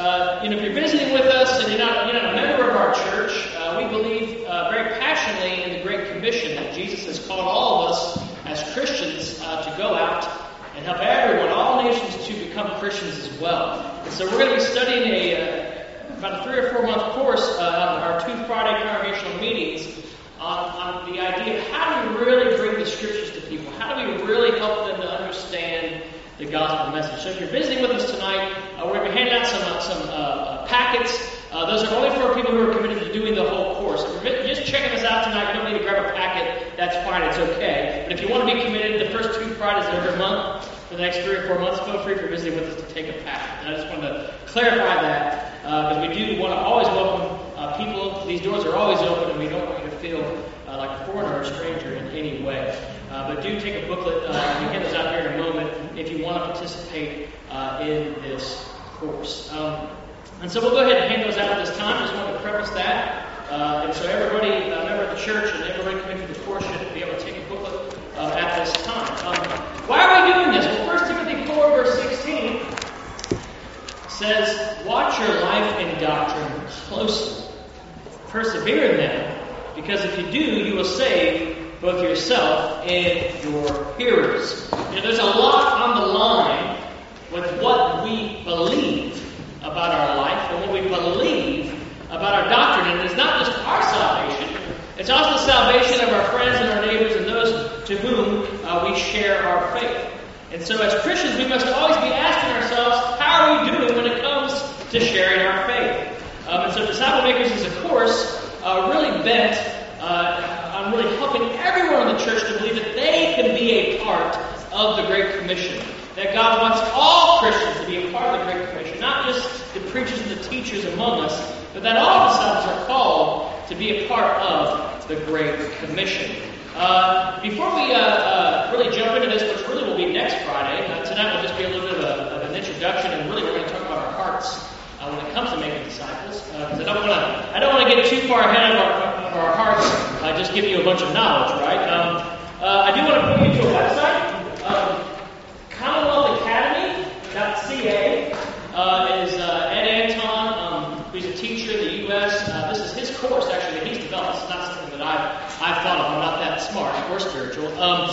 uh, you know, if you're visiting with us and you're not, you're not a member of our church, uh, we believe uh, very passionately in the Great Commission that Jesus has called all of us as Christians uh, to go out and help everyone, all nations, to become Christians as well. And so we're going to be studying a uh, about a three or four month course uh, our two Friday congregational meetings on, on the idea of how do we really bring the scriptures to people? How do we really help them to understand the gospel message? So if you're visiting with us tonight, uh, we're going to be handing out some uh, some uh, uh, packets. Uh, those are only for people who are committed to doing the whole course. If you're just checking us out tonight, you don't need to grab a packet. That's fine. It's okay. But if you want to be committed, the first two Fridays of every month for the next three or four months, feel free for visiting with us to take a packet. And I just wanted to clarify that because uh, we do want to always welcome people. These doors are always open, and we don't want you to feel like a foreigner or a stranger in any way. But do take a booklet. Uh, we get those out here in a moment if you want to participate uh, in this course. Um, and so we'll go ahead and hand those out at this time. I Just want to preface that. Uh, and so everybody, uh, member of the church, and everybody coming to the course should be able to take a booklet uh, at this time. Um, why are we doing this? Well, 1 Timothy 4, verse 16 says, Watch your life and doctrine closely. Persevere in them, because if you do, you will save both yourself and your hearers. You know, there's a lot on the line with what we believe about our life and what we believe about our doctrine. And it's not just our salvation, it's also the salvation of our friends and our neighbors and those to whom uh, we share our faith. And so, as Christians, we must always be asking ourselves, how are we doing when it comes to sharing our faith? Um, and so, Disciple Makers is a course uh, really bent uh, on really helping everyone in the church to believe that they can be a part of the Great Commission. That God wants all Christians to be a part of the Great Commission, not just the preachers and the teachers among us, but that all disciples are called to be a part of the Great Commission. Uh, before we uh, uh, really jump into this, which really will be next Friday, uh, tonight will just be a little bit of, a, of, an introduction, and really we're going to talk about our hearts uh, when it comes to making disciples. Because uh, I don't want to, I don't want to get too far ahead of our, of our hearts. I just give you a bunch of knowledge, right? Um, I do want to point you to a website. Um, CommonwealthAcademy.ca uh, is uh, Ed Anton, um, who's a teacher in the U.S. Uh, this is his course, actually, that he's developed. It's not something that I've, I've thought of. I'm not that smart or spiritual. Um,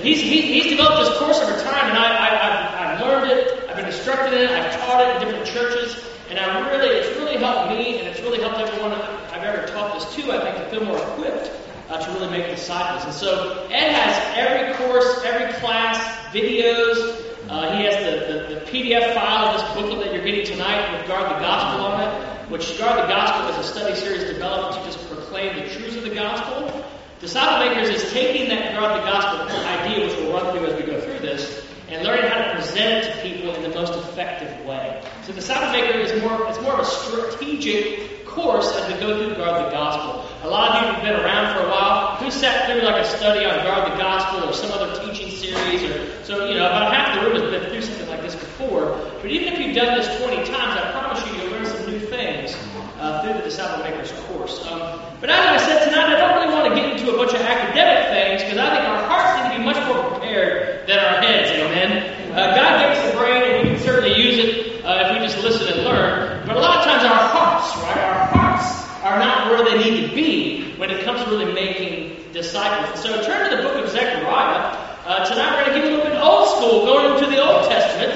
he's, he, he's developed this course over time, and I, I, I've, I've learned it. I've been instructed in it. I've taught it in different churches. And I really, it's really helped me, and it's really helped everyone I've ever taught this to, I think, to feel more equipped uh, to really make disciples. And so Ed has every course, every class, videos, uh, he has the, the, the, PDF file of this booklet that you're getting tonight with Guard the Gospel on it, which Guard the Gospel is a study series developed to just proclaim the truths of the gospel. Disciple Makers is taking that Guard the Gospel idea, which we'll run through as we go through this, and learning how to present it to people in the most effective way. So Disciple Maker is more, it's more of a strategic course as we go through Guard the Gospel. A lot of you have been around for a while. Who sat through like a study on Guard the Gospel or some other teaching series? Or so you know, about half the room has been through something like this before. But even if you've done this 20 times, I promise you, you'll learn some new things uh, through the Disciple Makers course. Um, but as I said tonight, I don't really want to get into a bunch of academic things because I think our hearts need to be much more prepared than our heads. Amen. Uh, God gave us the brain, and we can certainly use it uh, if we just listen and learn. But a lot of times, our hearts, right? Our hearts are not where they need to be when it comes to really making disciples. So turn to the book of Zechariah. Uh, tonight we're going to get a little bit old school, going into the Old Testament.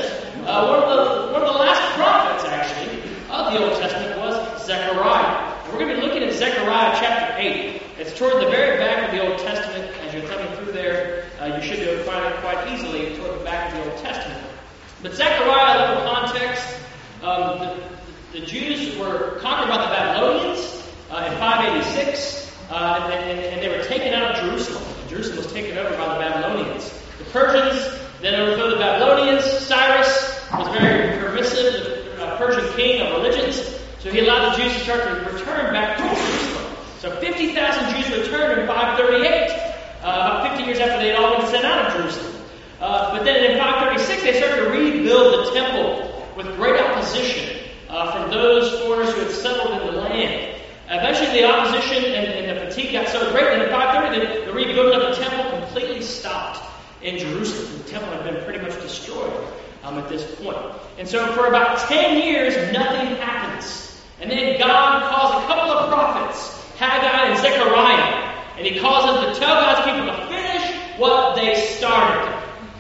Uh, one, of the, one of the last prophets, actually, of the Old Testament was Zechariah. We're going to be looking at Zechariah chapter 8. It's toward the very back of the Old Testament. As you're coming through there, uh, you should be able to find it quite easily toward the back of the Old Testament. But Zechariah, a little context, um, the, the Jews were conquered by the Babylonians uh, in 586, uh, and, and, they were taken out of Jerusalem. Jerusalem was taken over by the Babylonians. The Persians then overthrew the Babylonians. Cyrus was very permissive, the uh, Persian king of religions, so he allowed the Jews to start to return back to Jerusalem. So 50,000 Jews returned in 538, uh, about 50 years after they had all been sent out of Jerusalem. Uh, but then in 536, they started to rebuild the temple with great opposition uh, from those foreigners who had settled in the land. Eventually, the opposition and, and, the fatigue got so great that in 530, the, the rebuilding of the temple completely stopped in Jerusalem. The temple had been pretty much destroyed. um, at this point. And so for about 10 years, nothing happens. And then God calls a couple of prophets, Haggai and Zechariah, and he calls them to tell God's people to finish what they started.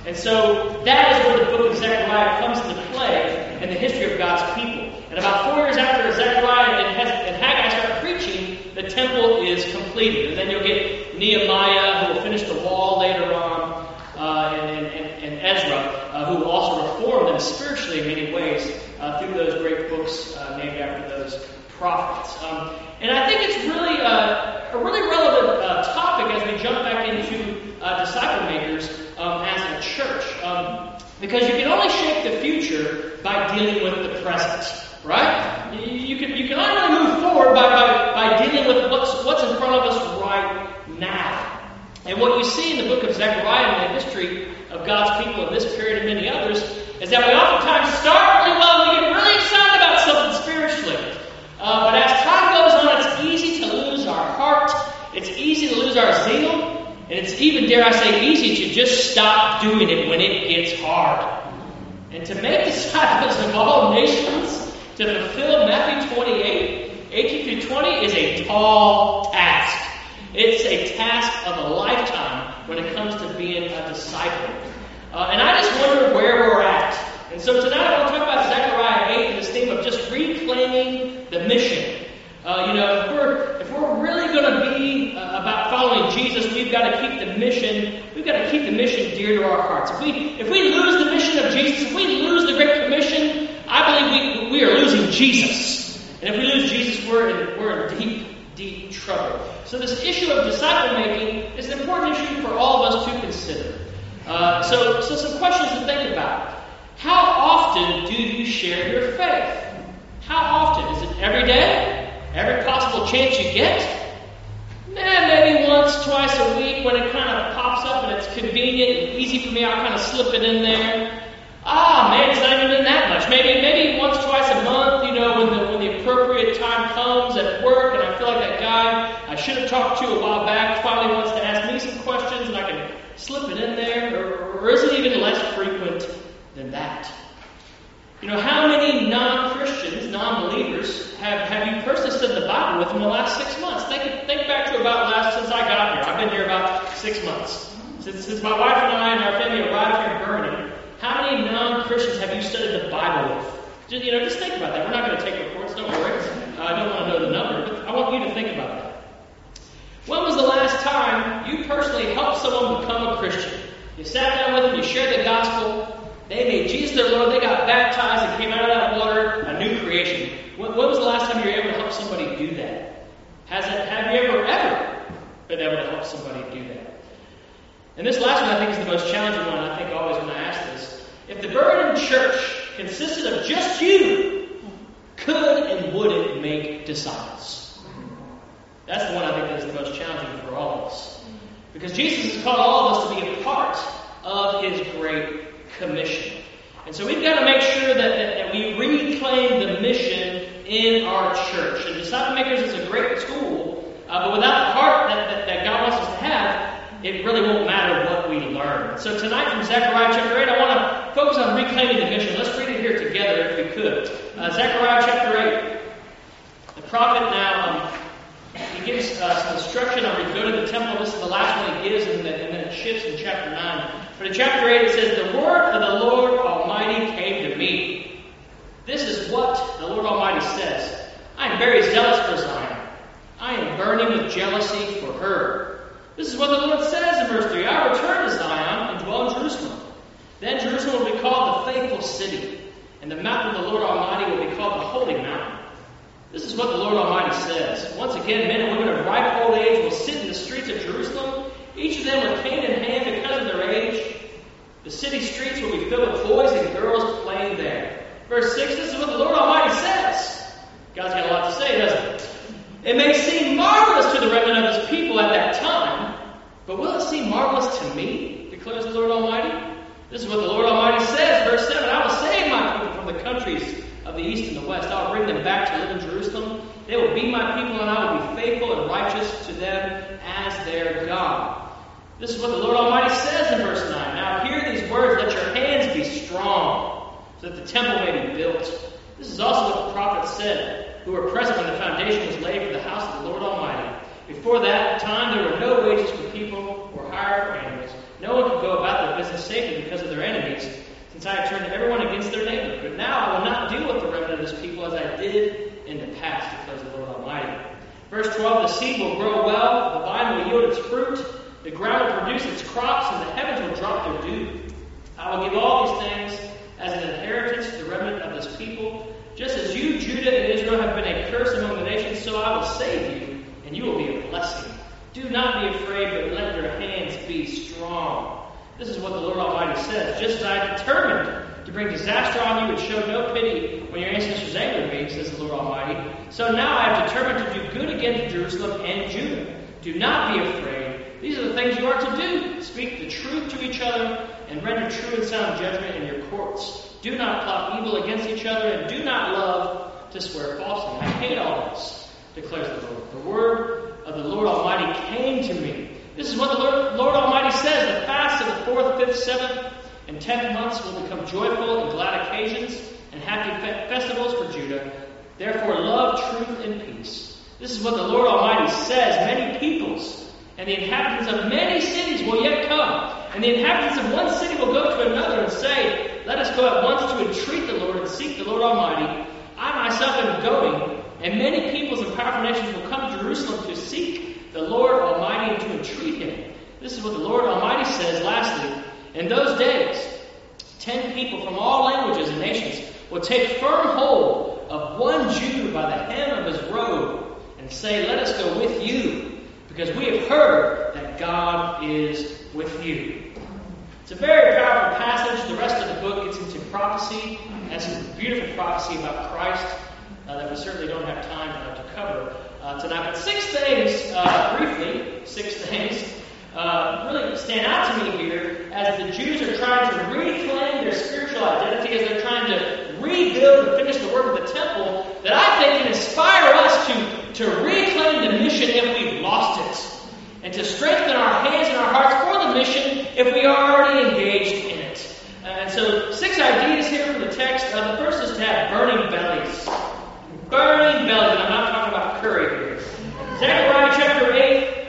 And so that is where the book of Zechariah comes into play in the history of God's people. And about four years after Zechariah and, Haggai start preaching, the temple is completed. And then you'll get Nehemiah, who will finish the wall later on, uh, and, and, and, Ezra, uh, who will also reform them spiritually in many ways uh, through those great books uh, named after those prophets. Um, and I think it's really uh, a really relevant uh, topic as we jump back into disciple makers um, as a church. Um, because you can only shape the future by dealing with the present. Right? You can, you can only move forward by, by, by dealing with what's, what's in front of us right now. And what you see in the book of Zechariah and the history of God's people in this period and many others is that we oftentimes start really well and we get really excited about something spiritually. Uh, but as time goes on, it's easy to lose our heart. It's easy to lose our zeal. And it's even, dare I say, easy to just stop doing it when it gets hard. And to make disciples of all nations, to fulfill Matthew 28, 18 through 20 is a tall task. It's a task of a lifetime when it comes to being a disciple. Uh, and I just wonder where we're at. And so tonight I want to talk about Zechariah 8 and this theme of just reclaiming the mission. Uh, you know, if we're if we're really going to be uh, about following Jesus, we've got to keep the mission. We've got to keep the mission dear to our hearts. If we if we lose the mission of Jesus, if we lose the Great Commission, I believe we we are losing Jesus. And if we lose Jesus, we're in we're in deep deep trouble. So this issue of disciple making is an important issue for all of us to consider. Uh, so so some questions to think about. How often do you share your faith? How often? Is it every day? Every possible chance you get? Eh, maybe once, twice a week when it kind of pops up and it's convenient and easy for me, I'll kind of slip it in there. Ah, man, it's not even that much. Maybe, maybe once, twice a month, you know, when the, when the appropriate time comes at work and I feel like that guy I should have talked to a while back finally wants to ask me some questions and I can slip it in there. Or, or is it even less frequent than that? You know, how many non Christians, non believers, have, have you personally studied the Bible with in the last six months? Think, think back to about last since I got here. I've been here about six months. Since, since my wife and I and our family arrived here in non Christians have you studied the Bible with? Just, you know, just think about that. We're not going to take reports, don't worry. I don't want to know the number, but I want you to think about that. When was the last time you personally helped someone become a Christian? You sat down with them, you shared the gospel, they made Jesus their Lord. They got baptized and came out of that water a new creation. When, when was the last time you were able to help somebody do that? Has it, have you ever, ever been able to help somebody do that? And this last one I think is the most challenging one, I think always when I ask this. If the Vernon church consisted of just you, could and would it make disciples? That's the one I think is the most challenging for all of us. Because Jesus has called all of us to be a part of his great commission. And so we've got to make sure that, that, that we reclaim the mission in our church. And Disciple Makers is a great tool, uh, but without the heart that, that, that God wants us to have, it really won't matter what we learn. So tonight from Zechariah chapter 8, I want to focus on reclaiming the mission. Let's read it here together if we could. Uh, Zechariah chapter 8. The prophet now, um, he gives uh, some instruction on go to the temple. This is the last one he gives, and then, and then it shifts in chapter 9. But in chapter 8 it says, The word of the Lord Almighty came to me. This is what the Lord Almighty says. I am very zealous for Zion. I am burning with jealousy for her. This is what the Lord says in verse 3 I return to Zion and dwell in Jerusalem. Then Jerusalem will be called the faithful city, and the mountain of the Lord Almighty will be called the holy mountain. This is what the Lord Almighty says. Once again, men and women of ripe old age will sit in the streets of Jerusalem each of them with cane in hand because of their age. The city streets will be filled with boys and girls playing there. Verse 6, this is what the Lord Almighty says. God's got a lot to say, doesn't it? It may seem marvelous to the remnant of his people at that time, but will it seem marvelous to me, declares the Lord Almighty? This is what the Lord Almighty says, verse 7 I will save my people from the countries of the east and the west. I will bring them back to live in Jerusalem. They will be my people, and I will be faithful and righteous to them as their God. This is what the Lord Almighty says in verse 9. Now hear these words, let your hands be strong. so that the temple may be built. This is also what the prophet said, who were present when the foundation was laid for the house of the Lord Almighty. Before that time, there were no wages for people or hire for animals. No one could go about their business safely because of their enemies, since I had turned everyone against their neighbor. But now I will not deal with the remnant of this people as I did in the past, declares the Lord Almighty. Verse 12 The seed will grow well, the vine will yield its fruit, the ground will produce its crops, and the heavens will drop their dew. I will give all these things as an inheritance to the remnant of this people. Just as you, Judah, and Israel have been a curse among the nations, so I will save you, and you will be a blessing. Do not be afraid, but let your hands be strong. This is what the Lord Almighty says. Just as I determined to bring disaster on you and show no pity when your ancestors angered me, says the Lord Almighty, so now I have determined to do good again to Jerusalem and Judah. Do not be afraid. These are the things you are to do. Speak the truth to each other and render true and sound judgment in your courts. Do not plot evil against each other and do not love to swear falsely. I hate all this, declares the Lord. The word of the Lord Almighty came to me. This is what the Lord, Lord Almighty says. The fast of the fourth, fifth, seventh, and tenth months will become joyful and glad occasions and happy fe- festivals for Judah. Therefore, love, truth, and peace. This is what the Lord Almighty says. Many peoples and the inhabitants of many cities will yet come. And the inhabitants of one city will go to another and say, Let us go at once to entreat the Lord and seek the Lord Almighty. I myself am going, and many peoples and powerful nations will come to Jerusalem to seek the Lord Almighty and to entreat him. This is what the Lord Almighty says, lastly. In those days, ten people from all languages and nations will take firm hold of one Jew by the hem of his robe and say, Let us go with you because we have heard that God is with you. It's a very powerful passage. The rest of the book gets into prophecy, and some beautiful prophecy about Christ uh, that we certainly don't have time uh, to cover uh, tonight. But six things, uh, briefly, six things, uh, really stand out to me here as the Jews are trying to reclaim their spiritual identity, as they're trying to rebuild and finish the work of the temple, that I think can inspire us to, to reclaim the mission if we've lost it, and to strengthen our hands and our hearts for the mission if we are already engaged in it. And so, six ideas here from the text. Uh, the first is to have burning bellies. Burning bellies, I'm not talking about curry here. Zechariah chapter 8,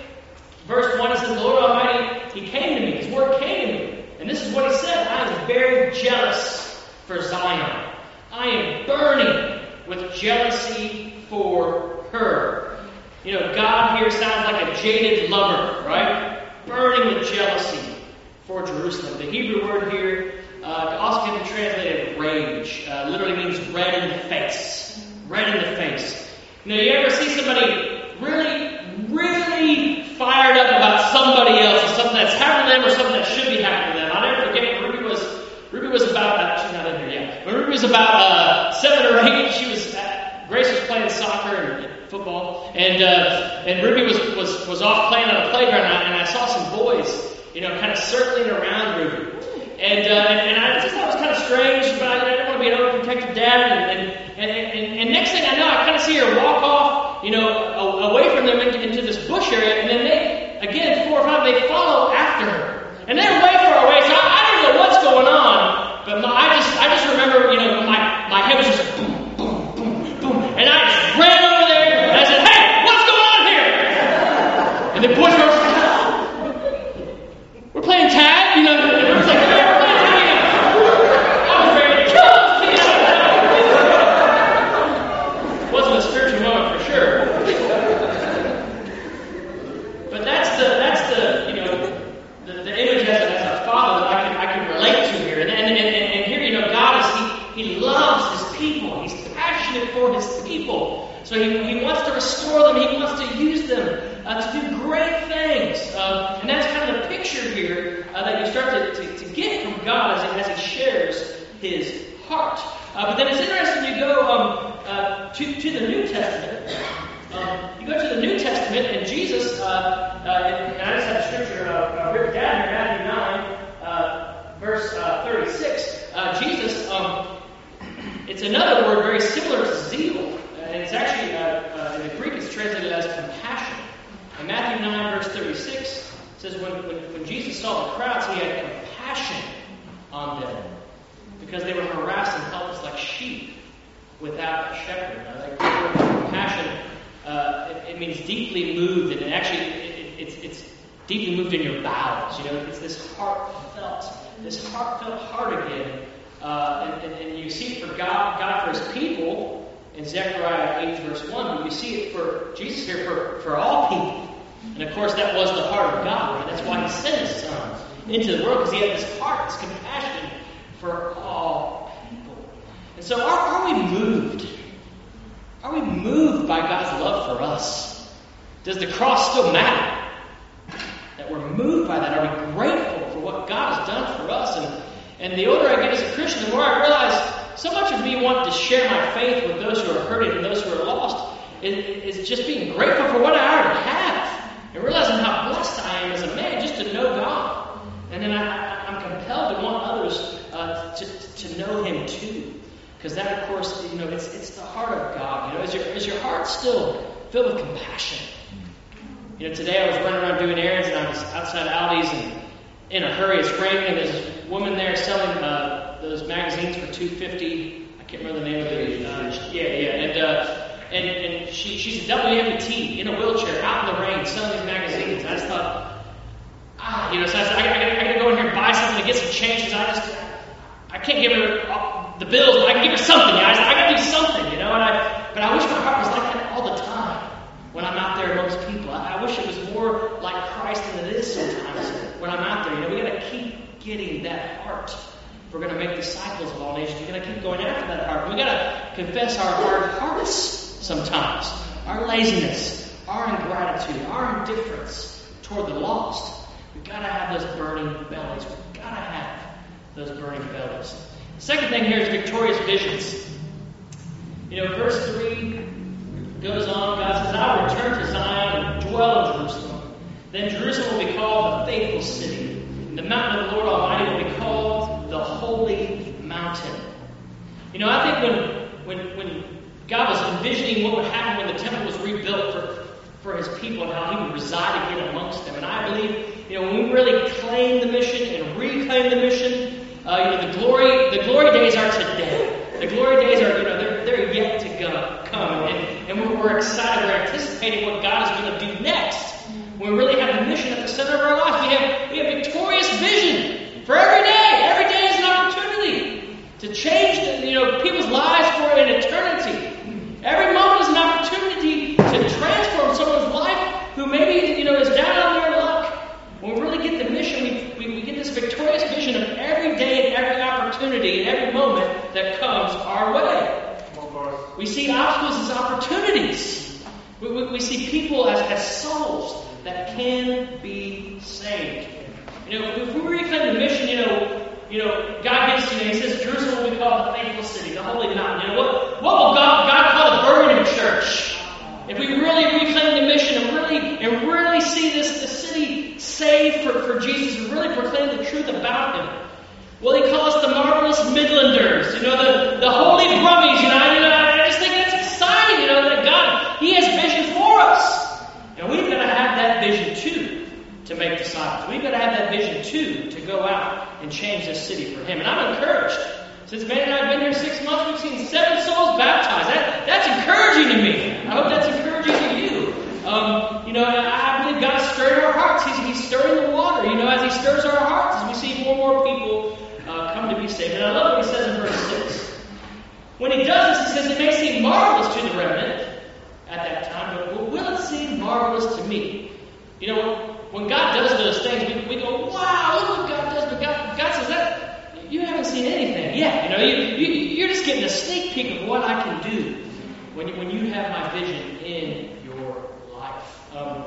verse 1, it says, The Lord Almighty, He came to me, His word came to me. And this is what He said I am very jealous for Zion. I am burning with jealousy for her. You know, God here sounds like a jaded lover, right? Burning with jealousy for Jerusalem. The Hebrew word here uh, also can be translated rage. Uh, literally means red in the face. Red in the face. Know, you ever see somebody really, really fired up about somebody else or something that's happened to them or something that should be happening to them? I'll never forget when Ruby was Ruby was about uh, she's not in here yet. When Ruby was about uh, seven or eight, she was Grace was playing soccer and football, and uh, and Ruby was, was was off playing on a playground, and I, and I saw some boys, you know, kind of circling around Ruby. And, uh, and, I just thought it was kind of strange, but I, I didn't want to be an overprotective dad. And, and, and, and, next thing I know, I kind of see her walk off, you know, away from them into, into this bush area. And then they, again, four or five, they follow after her. And they're way far away, so I, I don't know what's going on. But my, I just I just remember, you know, my, my head was just boom, boom, boom, boom. And I just ran over there and I said, hey, what's going on here? And the boys were, we're playing tag, you know, and it was like, yeah, we're playing tag. I was ready to kill those kids. Wasn't a spiritual moment for sure. But that's the that's the you know the, the image as a, as a father that I can I can relate to here. And and, and, and here you know God is he he loves his people. He's passionate for his people. So he, he wants to restore them. He wants to use them uh, to do great things. Uh, and that's kind of the picture here uh, that you start to, to, to get from God as, as he shares his heart. Uh, but then it's interesting you go um, uh, to, to the New Testament. Um, you go to the New Testament, and Jesus, uh, uh, and, and I just have a scripture uh, uh, written down here, Matthew 9, uh, verse uh, 36. Uh, Jesus, um, it's another word very similar to zeal, and it's actually, uh, uh, in the Greek, it's translated as compassion. In Matthew 9, verse 36, it says, when, when, when Jesus saw the crowds, he had compassion on them because they were harassed and helpless like sheep without a shepherd. Now, like compassion, uh, it, it, means deeply moved, and it actually it's, it's deeply moved in your bowels. You know, it's this heartfelt, this heartfelt heart again. Uh, and, and, and, you see it for God, God for His people in Zechariah 8 verse 1, but you see it for Jesus here for, for all people. And of course, that was the heart of God, right? That's why He sent His Son into the world, because He had this heart, this compassion for all people. And so, are, are we moved? Are we moved by God's love for us? Does the cross still matter? That we're moved by that? Are we grateful for what God has done for us? And, and the older I get as a Christian, the more I realize so much of me wanting to share my faith with those who are hurting and those who are lost is, is just being grateful for what I already have and realizing how blessed I am as a man just to know God. And then I, am compelled to want others uh, to, to know Him too. Because that, of course, you know, it's, it's the heart of God. You know, is your, is your heart still filled with compassion? You know, today I was running around doing errands and I was outside Aldi's and in a hurry. It's raining and there's a woman there selling uh, those magazines for two fifty. I can't remember the name of it. Uh, yeah, yeah, and uh, and and she she's a WMT in a wheelchair out in the rain selling these magazines. I just thought, ah, you know, so I, said, I, I, I got to go in here and buy something to get some change because I just I can't give her the bills, but I can give her something. I, I got to do something, you know. And I but I wish my heart was like that all the time when I'm out there amongst people. I, I wish it was more like Christ than it is sometimes when I'm out there. You know, we got to keep getting that heart. If we're going to make disciples of all nations, we got to keep going after that heart. We got to confess our hard hearts sometimes, our laziness, our ingratitude, our indifference toward the lost. We've got to have those burning bellies. We've got to have those burning bellies. The second thing here is victorious visions. You know, verse 3 goes on, God says, I will return to Zion and dwell in Jerusalem. Then Jerusalem will be called the faithful city. And the mountain of the Lord Almighty will be called the holy mountain. You know, I think when when when God was envisioning what would happen when the temple was rebuilt for, for his people and how he would reside again amongst them. And I believe, you know, when we really claim the mission and reclaim the mission, uh, you know, the glory the glory days are today. The glory days are, you know, they're, they're yet to come. And, and we're excited. We're anticipating what God is going to do next. We really have the mission at the center of our life. We have, we have victorious vision for every day. Every day is an opportunity to change you know, people's lives for an eternity. Every moment is an opportunity to transform someone's life who maybe, you know, is down on their luck. When we really get the mission, we, we, we get this victorious vision of every day and every opportunity and every moment that comes our way. We see obstacles as opportunities. We, we, we see people as, as souls that can be saved. You know, if we reclaim the mission, you know, you know, God gives, you know, He says Jerusalem will be called the faithful city, the holy mountain. You know, what, what will God, God call the burning church? If we really reclaim the mission and really and really see this the city saved for, for Jesus and really proclaim the truth about Him, well, He calls us the marvelous Midlanders, you know, the, the holy Brummies, you know, I, I just think that's exciting, you know, that God, He has vision for us. And we've got to have that vision too to make disciples. We've got to have that vision too to go out and change this city for Him. And I'm encouraged. Since Ben and I have been here six months, we've seen seven souls baptized. That, that's encouraging to me. I hope that's encouraging to you. Um, you know, I believe God's stirring our hearts. He's, he's stirring the water. You know, as He stirs our hearts, as we see more and more people uh, come to be saved. And I love what He says in verse 6. When He does this, He says, It may seem marvelous to the remnant at that time, but will it seem marvelous to me? You know, when God does those things, we, we go, wow, look what God does. But God, God says that you haven't anything. You know, you, you, you're just getting a sneak peek of what I can do when you, when you have my vision in your life. Um,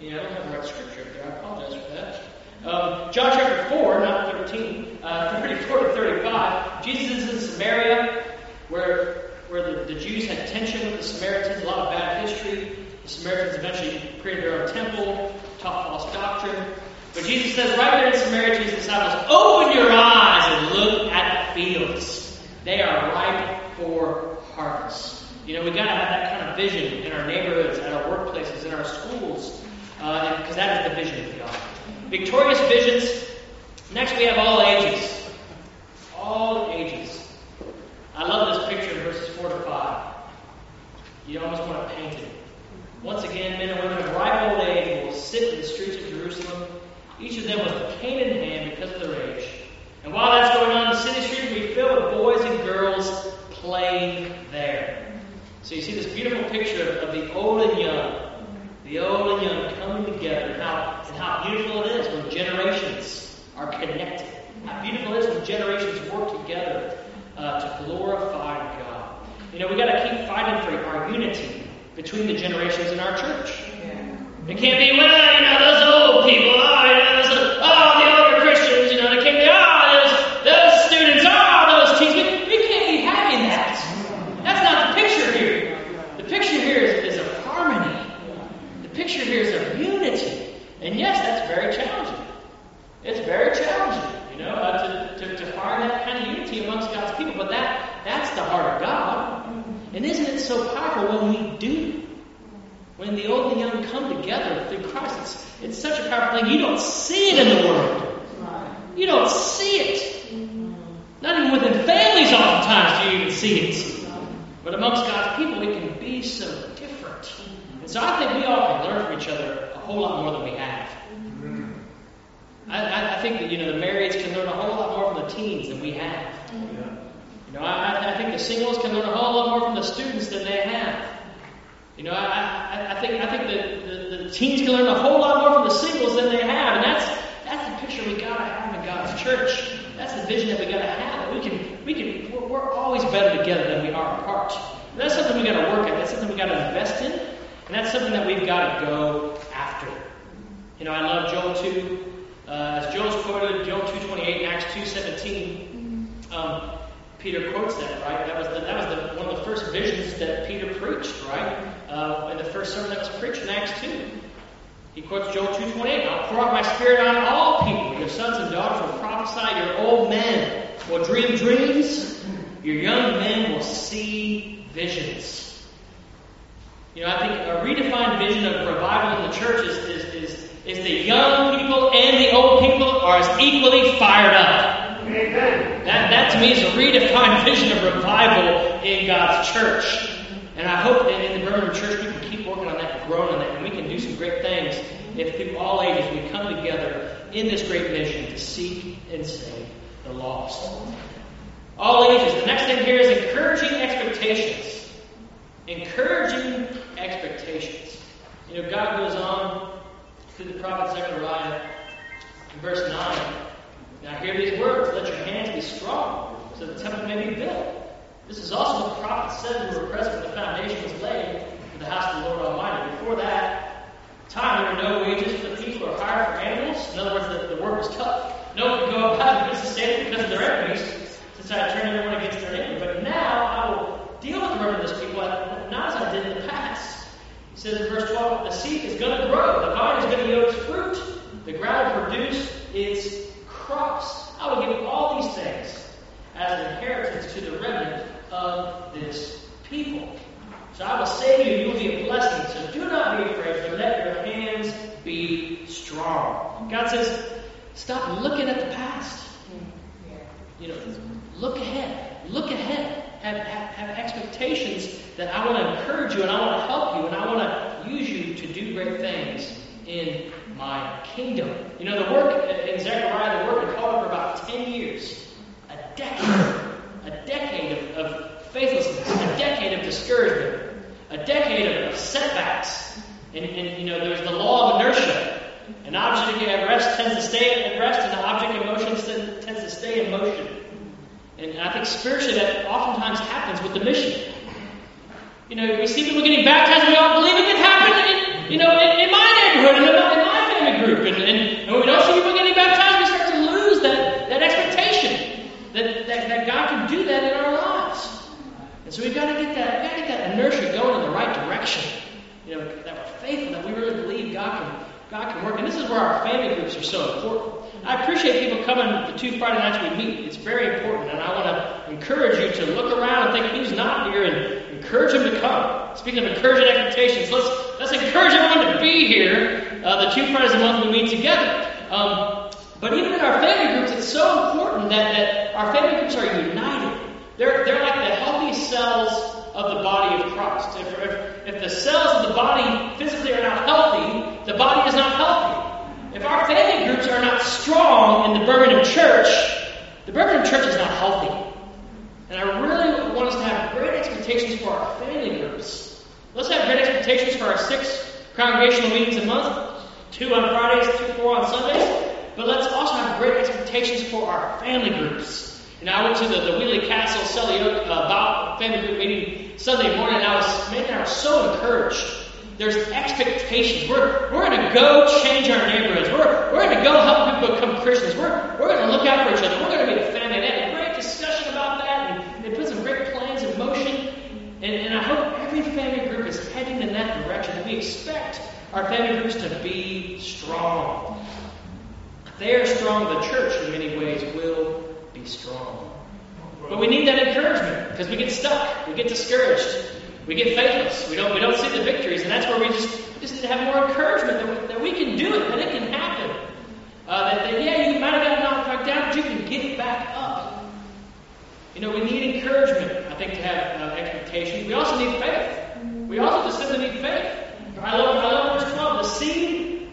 yeah, I don't have the right scripture here. I apologize for that. Um, John chapter 4, not 13, uh, 34 to 35. Jesus is in Samaria, where, where the, the Jews had tension with the Samaritans, a lot of bad history. The Samaritans eventually created their own temple, taught false doctrine. But Jesus says right there in Samaria to his disciples, open your eyes and look at the fields. They are ripe for harvest. You know, we've got to have that kind of vision in our neighborhoods, at our workplaces, in our schools, because uh, that is the vision of God. Victorious visions Next, we have all ages. All ages. I love this picture in verses 4 to 5. You almost want to paint it. Once again, men and women of ripe old age will sit in the streets of Jerusalem, each of them with a cane in hand because of their age. And while that's going on, in the city streets will be filled with boys and girls playing there. So you see this beautiful picture of, of the old and young, the old and young coming together, and how, and how beautiful it is when generations are connected. How beautiful it is when generations work together uh, to glorify God. You know, we got to keep fighting for our unity between the generations in our church. It can't be, well, you know, those old people, oh, you know, those, oh, the older Christians, you know, they can't be, oh, those, those students, oh, those teens. We, we can't be having that. That's not the picture here. The picture here is, is of harmony. The picture here is of unity. And yes, that's very challenging. It's very challenging, you know, uh, to, to, to find that kind of unity amongst God's people. But that that's the heart of God. And isn't it so powerful when we do? When the old and young come together through Christ, it's, it's such a powerful thing. You don't see it in the world. You don't see it. Not even within families, oftentimes, do you even see it. But amongst God's people, it can be so different. And so I think we all can learn from each other a whole lot more than we have. I, I, think that you know the marrieds can learn a whole lot more from the teens than we have. You know, I, I think the singles can learn a whole lot more from the students than they have. You know, I, I, I think I think that the, the teens can learn a whole lot more from the singles than they have, and that's that's the picture we gotta have in God's church. That's the vision that we gotta have. We can we can we're, we're always better together than we are apart. And that's something we gotta work at. That's something we gotta invest in, and that's something that we've got to go after. You know, I love Joel two. Uh, as Joel's quoted, Joel 2.28 Acts 2.17, um, Peter quotes that, right? That was, the, that was the, one of the first visions that Peter preached, right? Uh, in the first sermon that was preached in Acts 2. He quotes Joel 2.28, I'll pour out my spirit on all people. Your sons and daughters will prophesy. Your old men will dream dreams. Your young men will see visions. You know, I think a redefined vision of revival in the church is, is, is is the young people and the old people are as equally fired up. Amen. That, that to me is a redefined vision of revival in God's church. And I hope that in the Birmingham church we can keep working on that and growing on that, and we can do some great things if through all ages we come together in this great mission to seek and save the lost. All ages. The next thing here is encouraging expectations. Encouraging expectations. You know, God goes on through the prophet Zechariah in verse 9. Now hear these words, let your hands be strong, so the temple may be built. This is also what the prophet said who were present when the foundation was laid for the house of the Lord Almighty. Before that time, there were no wages for the people or hire for animals. In other words, the, the work was tough. No one could go about and sustain it because of their enemies, since I turned everyone against their enemy. But now I will deal with the murderous people, not as I did in the past. He says in verse 12, the seed is going to grow, the vine is going to yield its fruit, the ground will produce its crops. I will give you all these things as an inheritance to the remnant of this people. So I will save you, you will be a blessing. So do not be afraid, but let your hands be strong. God says, stop looking at the past. You know, look ahead. Look ahead have, have, have expectations that I want to encourage you and I want to help you and I want to use you to do great things in my kingdom. You know, the work in Zechariah, the work had called for about 10 years, a decade, a decade of, of faithlessness, a decade of discouragement, a decade of, setbacks. And, and, you know, there's the law of inertia. An object at rest tends to stay at rest, and an object in motion tends to stay in motion. And I think spiritually that oftentimes happens with the mission. You know, we see people getting baptized, and we all believe it can happen in, you know, in, in my neighborhood, in, in group. And, and, and, we don't see people getting baptized, we start to lose that, that expectation that, that, that God can do that in our lives. And so we've got to get that, we've got to get that inertia going in the right direction. You know, that we're faithful, that we really believe God can, God can work. And this is where our family groups are so important. I appreciate people coming the two Friday nights we meet. It's very important, and I want to encourage you to look around and think who's not here and encourage them to come. Speaking of encouraging expectations, let's let's encourage everyone to be here uh, the two Fridays a month we meet together. Um, But even in our family groups, it's so important that, that our family groups are united. They're, they're like the healthy cells of the body of Christ. If, if, if the cells of the body physically are not healthy, the body is not healthy. If our family groups are not strong in the Birmingham church, the Birmingham church is not healthy. And I really want us to have great expectations for our family groups. Let's have great expectations for our six congregational meetings a month, two on Fridays, two, four on Sundays. But let's also have great expectations for our family groups. And I went to the, the Weoley Castle Selly Oak uh, family group meeting Sunday morning, and I was, man, I was so encouraged. There's expectations. We're, we're going to go change our neighborhoods. We're, we're going to go help people become Christians. We're, we're going to look out for each other. We're going to be a family. They had a great discussion about that, and they put some great plans in motion. And, and I hope every family group heading in that direction, we expect our family groups to be strong. They are strong, the church in many ways will be strong. But we need that encouragement because we get stuck, we get discouraged, we get faithless, we don't we don't see the victories, and that's where we just we just need to have more encouragement that we, that we can do it, that it can happen. Uh, that, that, yeah, you might have got knocked down, but you can get back up. You know, we need encouragement, I think, to have uh, expectations. We also need faith. We also just simply need faith. I love, I love verse 12. The seed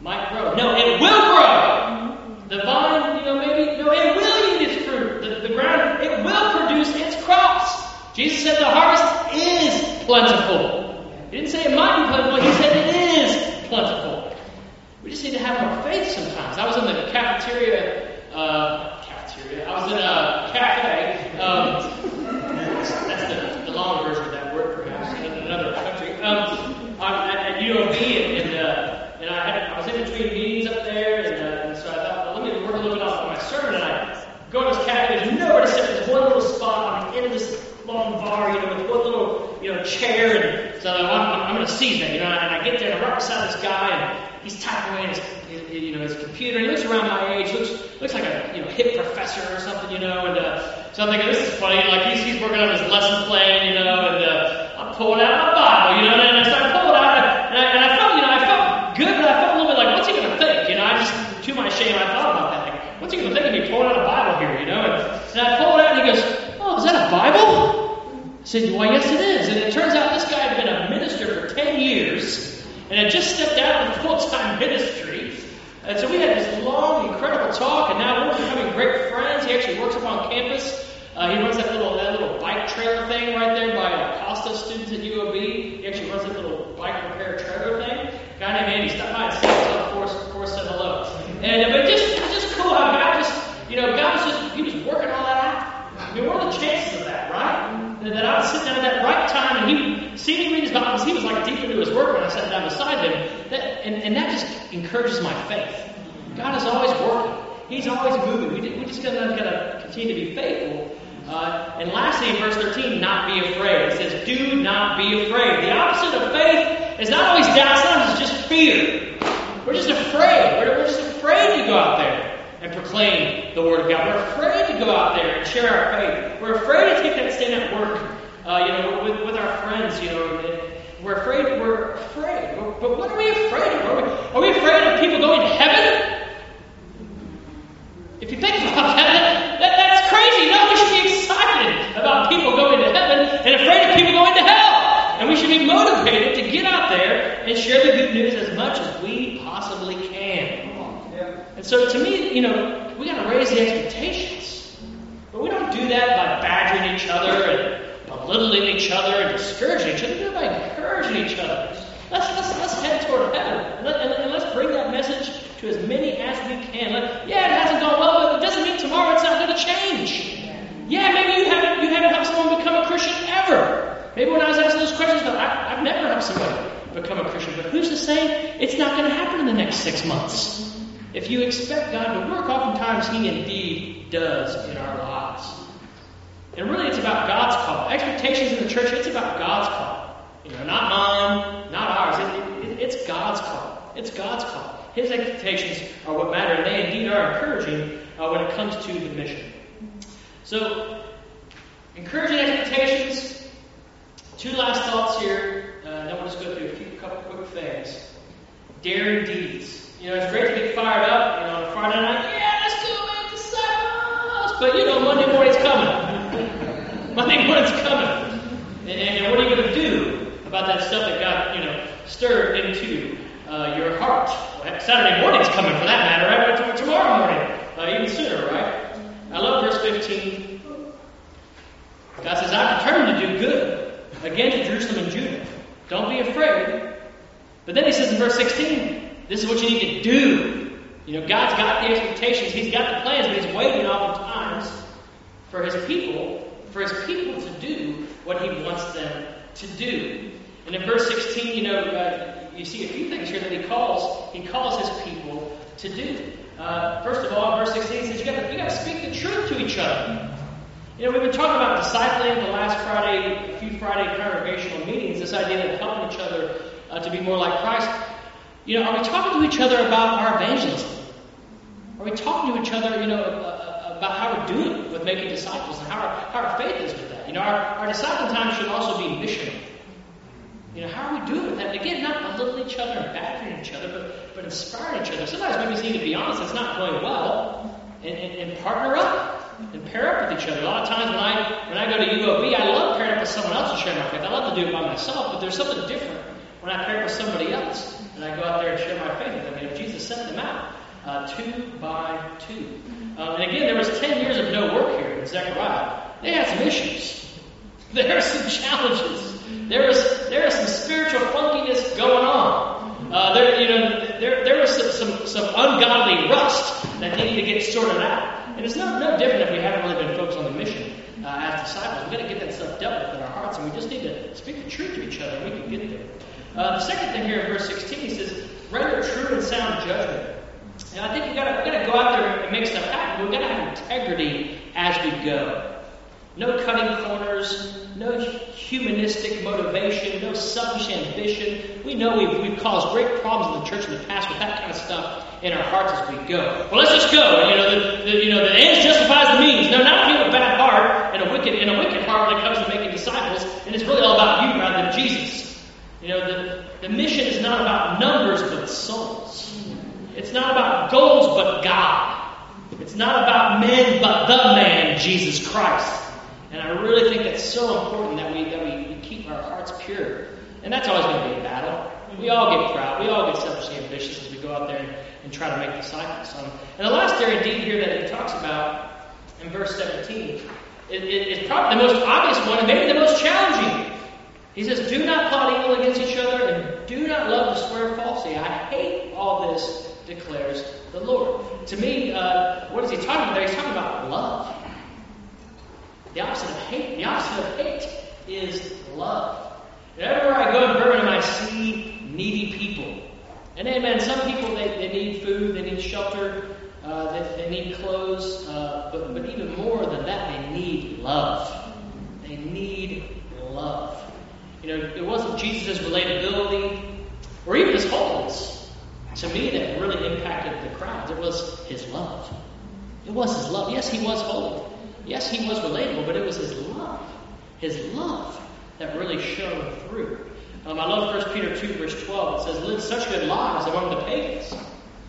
might grow. No, it will grow. The vine, you know, maybe, no, it will yield its fruit. The, the ground, it will produce its crops. Jesus said the harvest is plentiful. He didn't say it might be plentiful, he said it is plentiful. We just need to have more faith sometimes. I was in the cafeteria, uh, cafeteria, I was in a cafe. Um, that's the, the long version of that word, perhaps, in another country. Um, at, at U of B, and, and, uh, and I, had, I was in between meetings up there, and, uh, and so I thought, well, let me work a little bit off of my sermon, and I go to this cafe, there's nowhere to sit, there's one little spot on the end of this long bar, you know, with one little, know, chair, and so I'm, I'm, going to seize that, you know, and I get there, and I'm right beside this guy, and he's typing away his, you know, his computer, and he looks around my age, looks looks like a, you know, hip professor or something, you know, and uh, so I'm thinking, this is funny, like he's, he's working on his lesson plan, you know, and uh, I'm pulling out my Bible, you know, and I start pulling out, and I, and I felt, you know, I felt good, but I felt a little bit like, what's he going to think, you know, I just, to my shame, I thought about that, like, what's he going to think of me pulling out a Bible here, you know, and, and I pull it out, and he goes, oh, is that a Bible? Said, Well, yes, it is. And it turns out this guy had been a minister for 10 years and had just stepped out of full time ministry. And so we had this long, incredible talk, and now we're becoming great friends. He actually works up on campus. Uh, he runs that little that little bike trailer thing right there by uh, Costa students at UOB. He actually runs that little bike repair trailer thing. A guy named Andy stopped by and said of course, of course, said hello. And but just cool how God just you know God was just he was working all that out. I mean, what are the chances of that, right? That I would sit down at that right time and he would see me read his Bible he was like deep into his work when I sat down beside him. That, and, and that just encourages my faith. God is always working. He's always moving. We, we just got to continue to be faithful. Uh, and lastly, in verse 13, not be afraid. It says, do not be afraid. The opposite of faith is not always doubt, sometimes it's just fear. We're just afraid. We're, we're just afraid to go out there and proclaim the Word of God. We're afraid to go out there and share our faith. We're afraid to take that stand at work, uh, you know, with, with our friends, you know. We're afraid. We're afraid. But what are we afraid of? Are we, are we afraid of people going to heaven? If you think about that, that, that's crazy. No, we should be excited about people going to heaven and afraid of people going to hell. And we should be motivated to get out there and share the good news as much as we possibly can. And so to me, you know, we got to raise the expectations. But we don't do that by badgering each other and belittling each other and discouraging each other. Do by encouraging each other. Let's, let's, let's head toward heaven. And, let, and, and let's bring that message to as many as we can. Let, yeah, it hasn't gone well, but it doesn't mean tomorrow it's not going to change. Yeah, maybe you haven't, you haven't helped someone become a Christian ever. Maybe when I was asking those questions, I, I've never helped somebody become a Christian. But who's to say it's not going to happen in the next six months? If you expect God to work, oftentimes He indeed does in our lives. And really, it's about God's call. Expectations in the church, it's about God's call. You know, not mine, not ours. It, it, it's God's call. It's God's call. His expectations are what matter, and they indeed are encouraging uh, when it comes to the mission. So, encouraging expectations. Two last thoughts here, uh, then we'll just go through a few couple quick things. Daring deeds. You know, it's great to get fired up, you know, in front Friday night, yeah, let's go make disciples. But you know, Monday morning's coming. Monday morning's coming. And, and what are you going to do about that stuff that got, you know, stirred into uh, your heart? Well, Saturday morning's coming for that matter, right? Tomorrow morning, uh, even sooner, right? I love verse 15. God says, I'm determined to do good again to Jerusalem and Judah. Don't be afraid. But then he says in verse 16, this is what you need to do. You know, God's got the expectations, He's got the plans, but He's waiting oftentimes for His people, for His people to do what He wants them to do. And in verse 16, you know, uh, you see a few things here that He calls He calls His people to do. Uh, first of all, verse 16, says you got you to speak the truth to each other. You know, we've been talking about discipling the last Friday, few Friday congregational meetings, this idea of helping each other uh, to be more like Christ. You know, are we talking to each other about our evangelism? Are we talking to each other, you know, uh, about how we're doing with making disciples and how our, how our faith is with that? You know, our, our discipling time should also be missional. You know, how are we doing with that? And again, not belittling each other and badgering each other, but, but inspiring each other. Sometimes we need to be honest, it's not going well, and, and, and partner up and pair up with each other. A lot of times when I when I go to UOB, I love pairing up with someone else to share my faith. I love to do it by myself, but there's something different when I pair up with somebody else and I go out there and share my faith with them. Know, Jesus sent them out uh, two by two. Um, and again, there was ten years of no work here in Zechariah. They had some issues. There are some challenges. There is there is some spiritual funkiness going on. Uh, there, you know, there there was some, some some ungodly rust that needed to get sorted out. And it's no, no different if we haven't really been focused on the mission uh, as disciples. We've got to get that stuff dealt with in our hearts, and we just need to speak the truth to each other, we can get there. Uh, the second thing here in verse 16, he says, render true and sound judgment. And I think we've got to, we got to go out there and make stuff happen. We've got to have integrity as we go. No cutting corners, no humanistic motivation, no selfish ambition. We know we've, we've caused great problems in the church in the past with that kind of stuff in our hearts as we go. Well, let's just go. You know, the, the, you know, the ends justifies the means. No, not if you a bad heart and a wicked and a wicked heart when it comes to making disciples, and it's really all about you rather than Jesus. You know, the, the mission is not about numbers but souls. It's not about goals but God. It's not about men but the man, Jesus Christ. And I really think that's so important that we that we, we keep our hearts pure. And that's always going to be a battle. We all get proud. We all get selfishly ambitious as we go out there and, and try to make disciples. Um, and the last area indeed here that he talks about in verse 17 it, it, is probably the most obvious one and maybe the most challenging. He says, Do not plot evil against each other and do not love to swear falsely. I hate all this, declares the Lord. To me, uh, what is he talking about there? He's talking about love. The opposite of hate. The opposite of hate is love. Everywhere I go in Birmingham, I see needy people. And amen, some people, they, they need food, they need shelter, uh, they, they need clothes, uh, but, but even more than that, they need love. They need love. You know, it wasn't Jesus' relatability or even his holiness to me that really impacted the crowds. It was his love. It was his love. Yes, he was holy. Yes, he was relatable, but it was his love, his love that really shone through. Um, I love 1 Peter 2, verse 12. It says, Live such good lives among the pagans,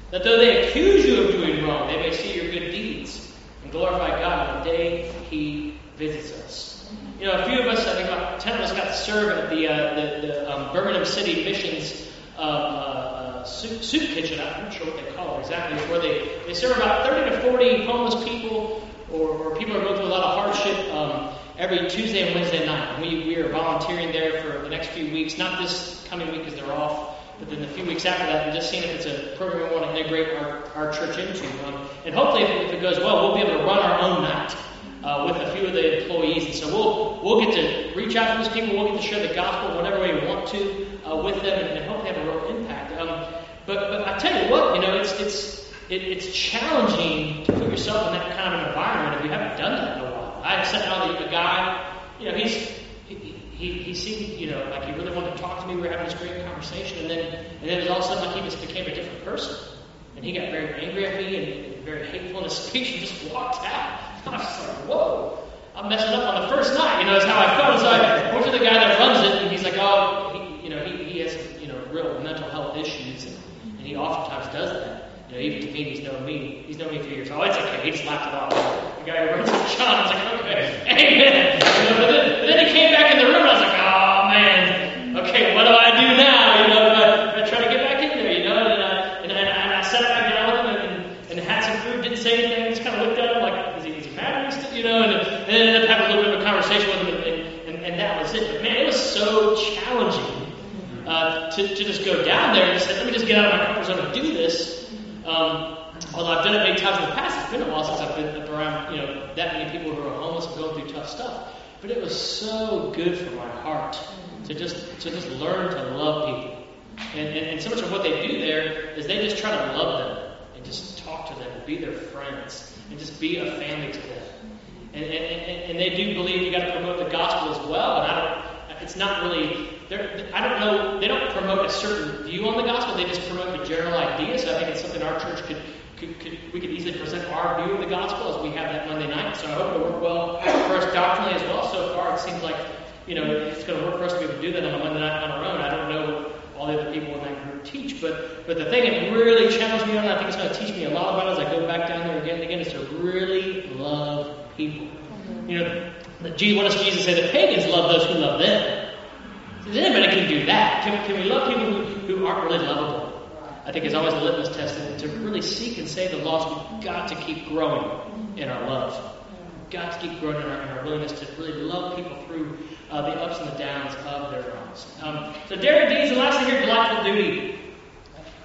that though they accuse you of doing wrong, they may see your good deeds and glorify God on the day he visits us. You know, a few of us, I think about 10 of us got to serve at the, uh, the, the um, Birmingham City Missions uh, uh, soup, soup, kitchen. I'm not sure what they call it exactly. Where they, they serve about 30 to 40 homeless people or, or people are going through a lot of hardship um, every Tuesday and Wednesday night. We, we are volunteering there for the next few weeks, not this coming week because they're off, but then the few weeks after that, and just seeing if it's a program we want to integrate our, our church into. Um, and hopefully, if, if, it goes well, we'll be able to run our own night. Uh, with a few of the employees, and so we'll we'll get to reach out to those people. We'll get to share the gospel whatever way we want to uh, with them, and, and hopefully have a real impact. But but I tell you what, you know, it's it's it, it's challenging to put yourself in that kind of environment if you haven't done that in a while. I sat down with a guy, you know, he's he, he, he seemed, you know, like he really wanted to talk to me. We were having this great conversation, and then and then it was all of a sudden like he just became a different person, and he got very angry at me and, and very hateful in his speech and just walked out. I was just like, whoa. I'm messing up on the first night, you know, is how I felt. So I went to the guy that runs it, and he's like, oh, he, you know, he, he has, you know, real mental health issues, and, and oftentimes does that. You know, even to me, he's known me. He's known me for years. Oh, it's okay. He just laughed it off. The guy who runs the John, I was like, okay, amen. You know, but then, then he came back in the room, I was like, oh man, okay, what do I do now? You know, I, I try to get back in there, you know, and, I and, and, and I sat back down with him and, and had some food, didn't say anything, just kind of looked at him like, is he, is he mad at me? You know, and, and then ended up having a little bit of a conversation with him, and, and, and that was it. But man, it was so challenging uh, to, to just go down there and just get out of my comfort zone and do this. Um, although I've done it many times in the past, it's been a while since I've been around, you know, that many people who are homeless and going through tough stuff. But it was so good for my heart to just to just learn to love people. And, and, and so much of what they do there is they just try to love them and just talk to them and be their friends and just be a family to them. And, and, and they do believe you got to promote the gospel as well. And I don't, it's not really, I don't know, they don't promote a certain view on the gospel. They just promote the general idea. So I think it's something our church could, could, could we could easily present our view of the gospel as we have that Monday night. So I hope it'll work well for us doctrinally as well. So far, it seems like you know it's going to work for us to be able to do that on a Monday night on our own. I don't know all the other people in that group teach. But but the thing that really challenged me on, I think it's going to teach me a lot about it as I go back down there again and again, is to really love people. You know, what does Jesus say? The pagans love those who love them. Does anybody can do that? Can, can we love people who, who aren't really lovable? I think is always the litmus test. To really seek and save the lost, we've got to keep growing in our love. We've got to keep growing in our, in our willingness to really love people through uh, the ups and the downs of their lives. Um, so daring and last thing here, delightful duty.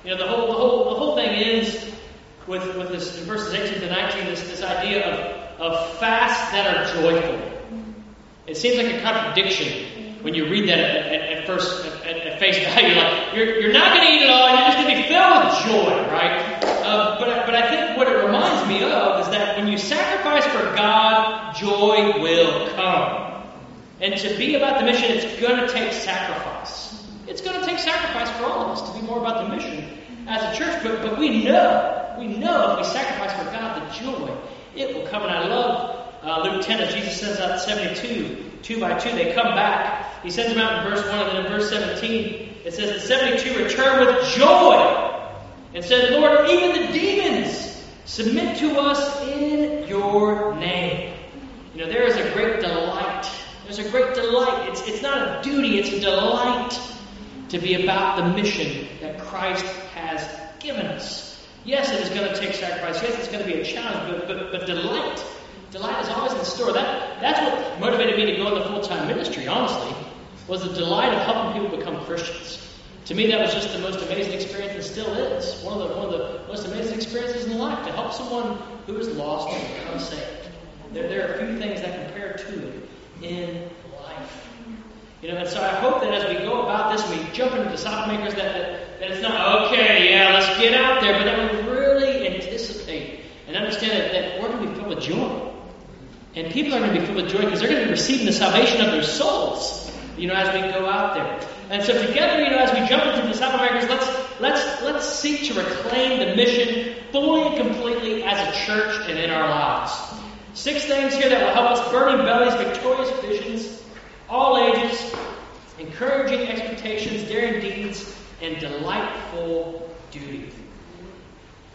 You know, the whole, the whole, the whole thing ends with, with this in verses 18 to 19, this, this idea of, of fasts that are joyful. It seems like a contradiction when you read that at, at, at first, at, at, face value. Like, you're, you're not going to eat it all, and you're just going to be filled with joy, right? Uh, but, but I think what it reminds me of is that when you sacrifice for God, joy will come. And to be about the mission, it's going to take sacrifice. It's going to take sacrifice for all of us to be more about the mission as a church. But, but we know, we know if we sacrifice for God, the joy, it will come. And I love uh, Luke 10 as Jesus sends out 72, two by two. They come back. He sends them out in verse 1, and then in verse 17, it says, The 72 return with joy and said, Lord, even the demons submit to us in your name. You know, there is a great delight there's a great delight. It's, it's not a duty, it's a delight to be about the mission that Christ has given us. Yes, it is going to take sacrifice. Yes, it's going to be a challenge, but, but, but delight. Delight is always in store. That, that's what motivated me to go into full time ministry, honestly, was the delight of helping people become Christians. To me, that was just the most amazing experience and still is. One of the, one of the most amazing experiences in life to help someone who is lost and become saved. There, there are a few things that compare to it in life. You know, and so I hope that as we go about this and we jump into disciple makers, that, that, that it's not, okay, yeah, let's get out there, but that we really anticipate and understand that, that we're going to be filled with joy. And people are going to be filled with joy because they're going to be receiving the salvation of their souls, you know, as we go out there. And so together, you know, as we jump into disciple makers, let's let's let's seek to reclaim the mission fully and completely as a church and in our lives. Six things here that will help us burning bellies, victorious visions, all ages, encouraging expectations, daring deeds, and delightful duty.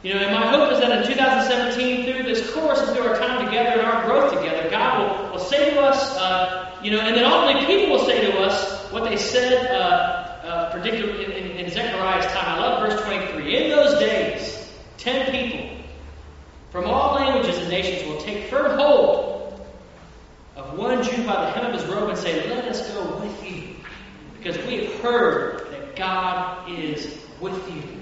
You know, and my hope is that in 2017, through this course and through our time together and our growth together, God will, will say to us, uh, you know, and then ultimately people will say to us what they said, uh, uh, in, in, in Zechariah's time. I love verse 23. In those days, ten people from all languages and nations will take firm hold of one Jew by the hem of his robe and say, Let us go with you, because we have heard that God is with you.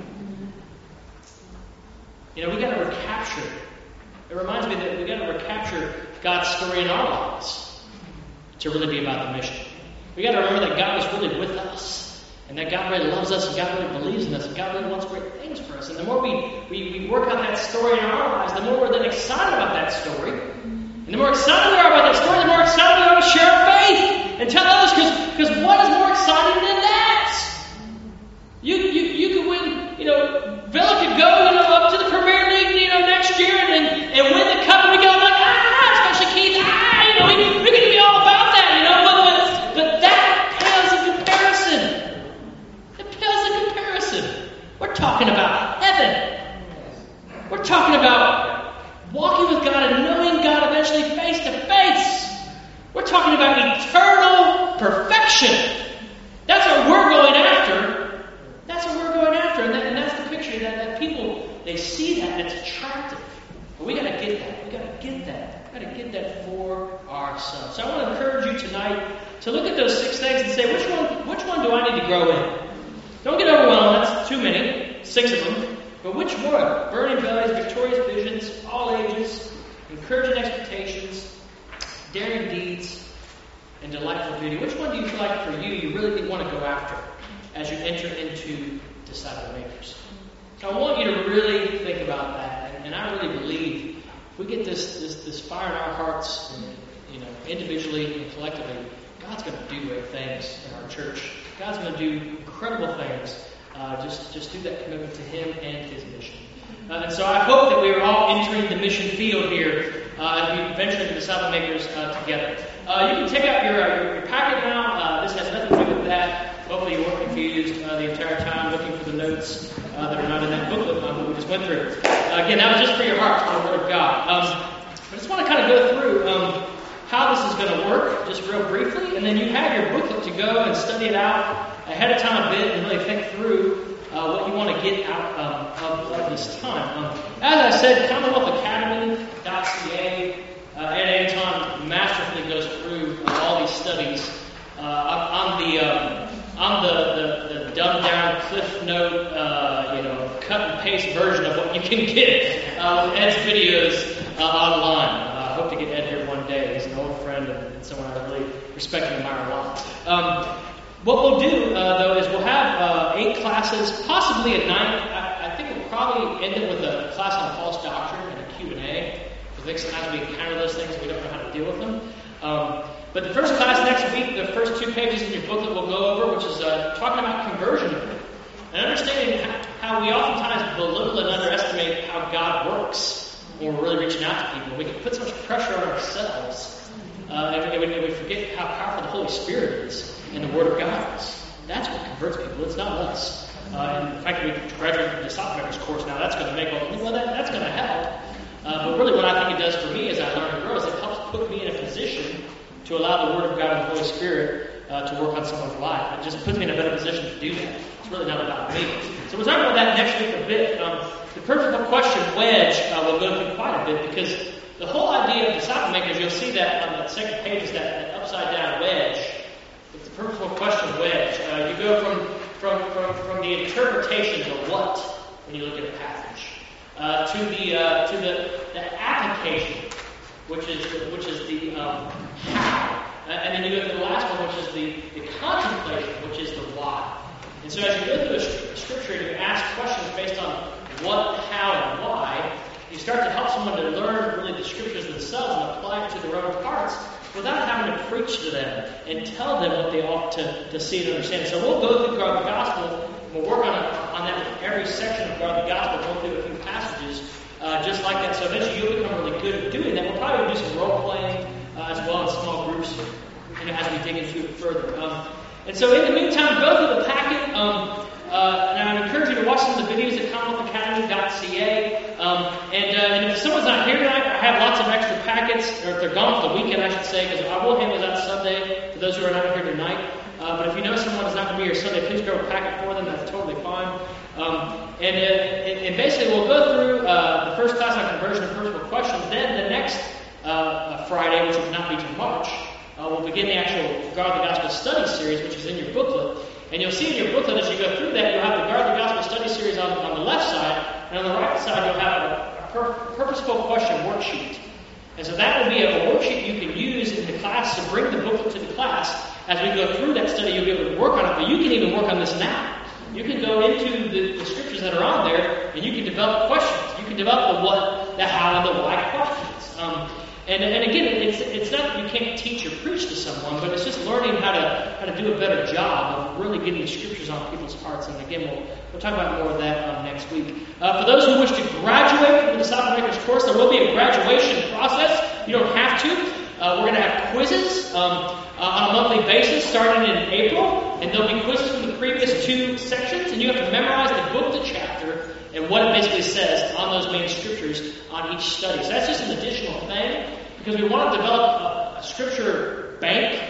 You know, we got to recapture. It reminds me that we got to recapture God's story in our lives to really be about the mission. We got to remember that God is really with us. And that God really loves us and God really believes in us and God really wants great things for us. And the more we, we, we work on that story in our lives, the more we're then excited about that story. And the more excited we are about that story, the more excited we are to share our faith and tell others because what is more exciting than that? You, you, you could win, you know, Villa could go, you know, up to the Premier League, you know, next year and, and, and win the cup and we go like, ah, especially Keith, ah, you know, we, we could be all about that, you know, but, but, but that pales in comparison. We're talking about heaven. Perfection. That's what we're going after. That's what we're going after. And, that, and that's the picture that, that people, they see that it's attractive. But we got to get that. We got to get that. We got to get that for ourselves. So I want to encourage you tonight to look at those six things and say, which one, which one do I need to grow in? Don't get overwhelmed. That's too many. Six of them. But which one? Burning bellies, victorious visions, all ages, encouraging expectations, daring deeds, and delightful beauty. Which one do you feel like for you you really want to go after as you enter into disciple makers? So I want you to really think about that. And, and I really believe if we get this, this, this fire in our hearts, and, you know, individually and collectively, God's going to do great things in our church. God's going to do incredible things. Uh, just, just do that commitment to Him and His mission. Uh, and so I hope that we are all entering the mission field here uh, as we venture into disciple makers uh, together. Uh, you can take out your, uh, your, your packet now. Uh, this has nothing to do with that. Hopefully you weren't confused uh, the entire time looking for the notes that are not in that booklet um, that we just went through. Again, that was just for your heart, for the Word of God. Um, I just want to kind of go through um, how this is going to work, just real briefly, and then you have your booklet to go and study it out ahead of time a bit and really think through uh, what you want to get out um, of, of, this time. Um, as I said, CommonwealthAcademy.ca, uh, Ed Anton masterfully goes through uh, all these studies. Uh, on the um, on the, the, the dumbed down cliff note, uh, you know, cut and paste version of what you can get uh, Ed's videos uh, online. I hope to get Ed here one day. He's an old friend and someone I really respect and admire a lot. Um, what we'll do, uh, though, is we'll have uh, eight classes, possibly a ninth. I, I, think we'll probably end up with a class on false doctrine think sometimes we encounter those things and we don't know how to deal with them. Um, but the first class next week, the first two pages in your booklet we'll go over, which is uh, talking about conversion and understanding how we oftentimes belittle and underestimate how God works when we're really reaching out to people. We can put so much pressure on ourselves, uh, and, we, and we forget how powerful the Holy Spirit is and the Word of God is. That's what converts people. It's not us. Uh, and the fact we graduated from the Makers course now, that's going to make all, well, that, that's going to help. Uh, but really, what I think it does for me as I learn and grow is it helps put me in a position to allow the Word of God and the Holy Spirit uh, to work on someone's life. It just puts me in a better position to do that. It's really not about me. So we'll talk about that next week a bit. Um, the purposeful question wedge uh, we'll go through quite a bit because the whole idea of disciple makers, you'll see that on the second page is that, that upside down wedge. It's the purposeful question wedge. Uh, you go from, from, from, from the interpretation of what when you look at a passage uh, to the uh, to the, the application which is which is the um, how, and then you go to the last one, which is the, the contemplation, which is the why. And so as you go through a scripture and you ask questions based on what, how, and why, you start to help someone to learn really the scriptures themselves and apply it to their own hearts without having to preach to them and tell them what they ought to, to see and understand. So we'll go through the Gospel. We'll work on, on that with every section of the Gospel. We'll do a few passages uh, just like that. So eventually you'll become really good at doing that. We'll probably do some role playing uh, as well in small groups you know, as we dig into it further. Um, and so in the meantime, go through the packet. Um, uh, and I encourage you to watch some of the videos at CommonwealthAcademy.ca. Um, and, uh, and if someone's not here tonight, I have lots of extra packets, or if they're gone for the weekend, I should say, because I will handle out Sunday for those who are not here tonight. Uh, but if you know someone is not going to be here Sunday, please grab a packet for them. That's totally fine. Um, and, uh, and, basically, we'll go through uh, the first class on conversion and personal questions. Then the next uh, Friday, which will not be till March, uh, we'll begin the actual Guard the Gospel study series, which is in your booklet. And you'll see in your booklet as you go through that, you'll have the Guard the Gospel study series on, on the left side, and on the right side, you'll have a, a pur- purposeful question worksheet. And so that will be a worksheet you can use in the class to bring the booklet to the class. As we go through that study, you'll be able to work on it, but you can even work on this now. You can go into the, the scriptures that are on there, and you can develop questions. You can develop the what, the how, and the why questions. Um, and, and again, it's, it's not that you can't teach or preach to someone, but it's just learning how to how to do a better job of really getting the scriptures on people's hearts. And again, we'll, we'll talk about more of that um, next week. Uh, for those who wish to graduate from the Disciple Makers course, there will be a graduation process. You don't have to. Uh, we're going to have quizzes um, uh, on a monthly basis starting in April, and there'll be quizzes from the previous two sections, and you have to memorize the book the chapter and what it basically says on those main scriptures on each study. So that's just an additional thing because we want to develop a, a scripture bank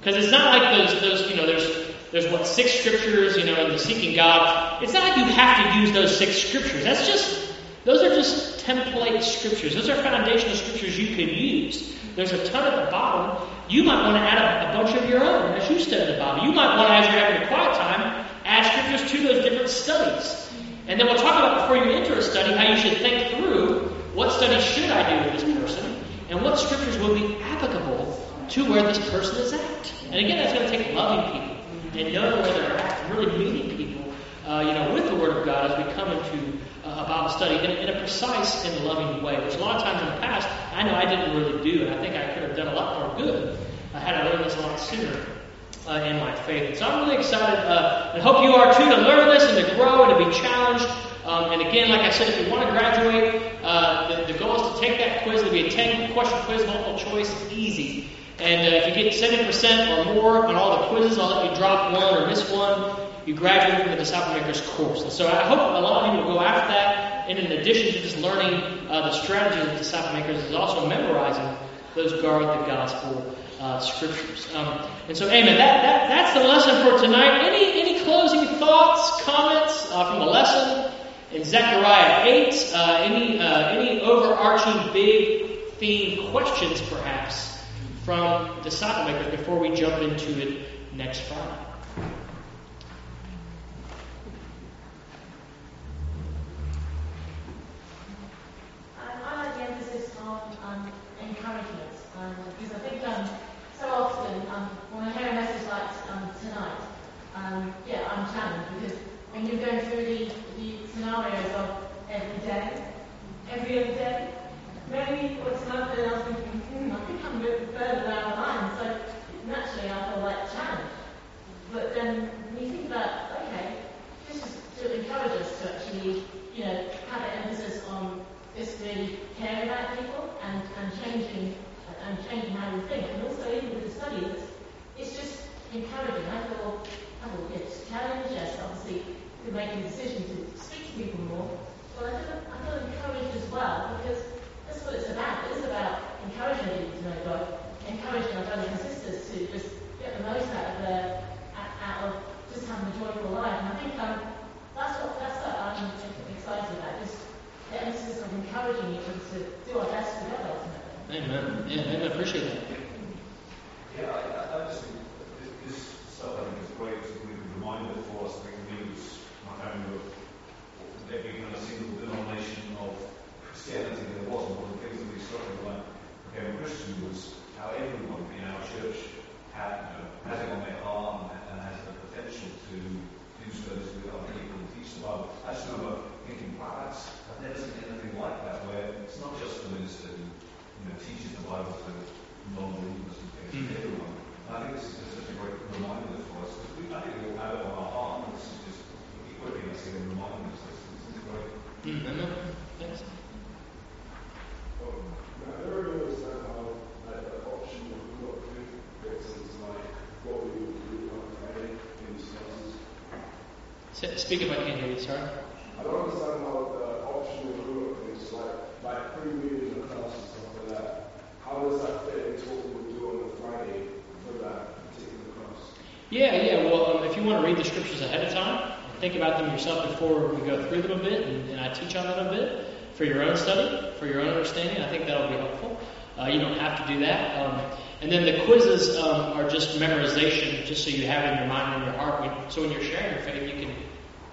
Because it's not like those, those, you know, there's, there's what, six scriptures, you know, in the seeking God. It's not like you have to use those six scriptures. That's just, those are just template scriptures. Those are foundational scriptures you could use. There's a ton at the bottom. You might want to add a, a bunch of your own as you study the Bible. You might want to, as you're having a quiet time, add scriptures to those different studies. And then we'll talk about before you enter a study how you should think through what study should I do with this person and what scriptures will be applicable to where this person is at. And again, that's going to take loving people and knowing where they're at really meeting people, uh, you know, with the Word of God as we come into uh, a Bible study in, in, a precise and loving way, which a lot of times in the past I know I didn't really do, and I think I could have done a lot more good uh, had I learned this a lot sooner. Uh, in my faith. And so I'm really excited uh, and hope you are too to learn this and to grow and to be challenged. Um, and again, like I said, if you want to graduate, uh, the, the, goal is to take that quiz. It'll be a 10 question quiz, multiple choice, easy. And uh, if you get 70% or more on all the quizzes, I'll let you drop one or miss one. You graduate from the Disciple Makers course. And so I hope a lot of you will go after that. And in addition to just learning uh, the strategies of Disciple Makers, is also memorizing those guard the gospel uh, scriptures. Um, and so, amen. That, that, that's the lesson for tonight. Any, any closing thoughts, comments uh, from the lesson in Zechariah 8? Uh, any, uh, any overarching big theme questions, perhaps? from disciple makers before we jump into it next Friday. I like the emphasis on um, encouragement um, because I think um, so often um, when I hear a message like um, tonight, um, yeah, I'm challenged because you're going through the, the scenarios of every day, every other day, maybe what's happened, I was thinking, hmm, I think I'm a bit further down the line. So naturally, I feel like challenged. But then when you think about, okay, this is to encourage us to actually, you know, have an emphasis on just really caring about people and, and changing and changing how we think. And also even with the studies, it's just encouraging. I feel, I feel it's a challenge, yes, obviously, to make a decision to speak to people more. But I feel, I feel encouraged as well because that's what it's about. It is about encouraging people to know God, encouraging our brothers and sisters to just get the most out of their, out of just having a joyful life. And I think um, that's what that's what I'm excited about. Just the emphasis of encouraging each other to do our best together ultimately. Amen. Yeah, I appreciate that. Yeah, I, I just think this stuff I think is great to be a reminder for us that news not having there being a single denomination of Christianity there wasn't. One of the things that we struggled when I became a Christian was how everyone in our church had, you know, has it on their heart and, and has the potential to do service with other people and teach the Bible. I just remember thinking, wow, that's, I've never seen anything like that where it's not just the minister who you know, teaches the Bible to non-believers and things, mm-hmm. everyone. And I think this is just such a great reminder for us because we, I think we all have it on our heart and this is just equipping us and reminding us this. This is great. Mm-hmm. Thanks. Speak if I can't hear you, sorry. I don't understand how the optional group things like like pre-reading the class and stuff like that. How does that fit into what we would do on a Friday for that particular class? Yeah, yeah. Well, um, if you want to read the scriptures ahead of time, think about them yourself before we go through them a bit, and, and I teach on them a bit for your own study, for your own understanding. I think that'll be helpful. Uh, you don't have to do that. Um, and then the quizzes um, are just memorization, just so you have it in your mind and your heart. So when you're sharing your faith, you can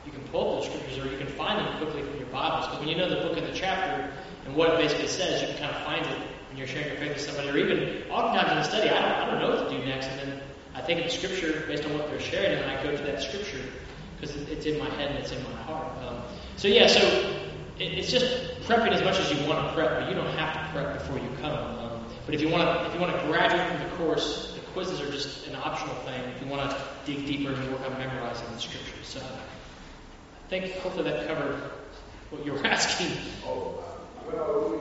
you can pull up those scriptures or you can find them quickly from your Bibles. Because when you know the book and the chapter and what it basically says, you can kind of find it when you're sharing your faith with somebody. Or even oftentimes in the study, I don't, I don't know what to do next. And then I think of the scripture based on what they're sharing, and I go to that scripture because it's in my head and it's in my heart. Um, so yeah, so it's just prepping as much as you want to prep, but you don't have to prep before you come. Um, but if you want to, if you want to graduate from the course, the quizzes are just an optional thing. If you want to dig deeper and work on memorizing the scriptures, so I think hopefully that covered what you were asking. Oh, well,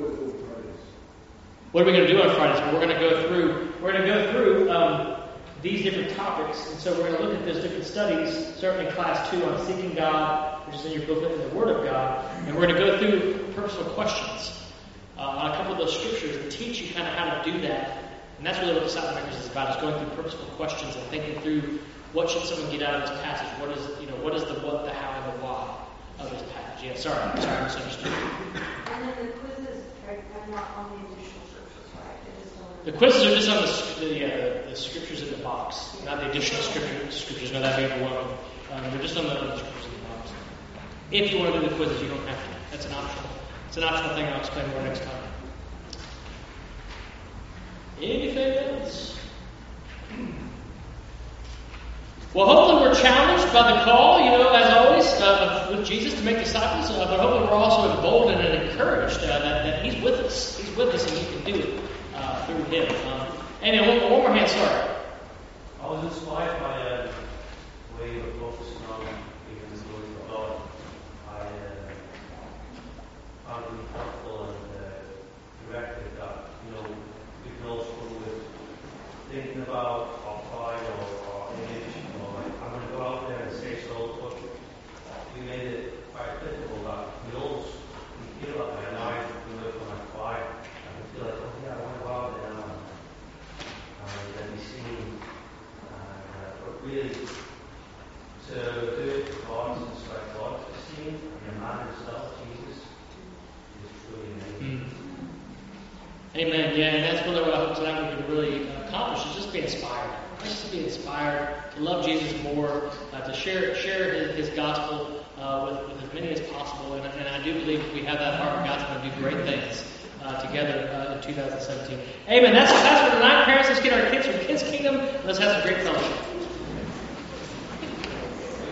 what are we going to do on Fridays? We're going to go through. We're going to go through um, these different topics, and so we're going to look at those different studies. Certainly, class two on seeking God, which is in your booklet, in the Word of God, and we're going to go through personal questions uh, on a couple of those scriptures and teach you kind of how to do that And that's really what the Disciple is about, is going through purposeful questions and thinking through what should someone get out of this passage? What is, you know, what is the what, the how, and the why of this passage? Yeah, sorry, sorry, I misunderstood. And then the quizzes are not on the additional scriptures, right? They're just on The quizzes are just on the, the, yeah, the, scriptures in the box, not the additional scripture, scriptures. No, that'd be overwhelming. Um, they're just on the, the scriptures in the box. If you want to do the quizzes, you don't have to. That's an optional. It's an optional thing. I'll explain more next time. Anything else? Well, hopefully we're challenged by the call, you know, as always, uh, with Jesus to make disciples, uh, but hopefully we're also emboldened and encouraged uh, that, that He's with us. He's with us and we can do it uh, through Him. Um, and then one, more hand, sorry. I was inspired by a way you're focusing on giving the glory to God. I uh, found it helpful and uh, directed that, you know, we can all struggle with thinking about our pride or our image, or I'm going to go out there and say so, but we made it quite applicable that we all we feel that way, and I can work on pride. I can feel like, really, to do it God, to respect God, to see the man himself, Jesus, is truly amazing. Amen. Yeah, and that's really what I hope tonight we can really uh, accomplish is just be inspired. Just be inspired to love Jesus more, uh, to share share his, his gospel uh, with, with as many as possible. And, and I do believe if we have that heart, God's going to do great things uh, together uh, in 2017. Amen. That's that's for tonight, parents. Let's get our kids from Kids Kingdom. Let's have some great fellowship.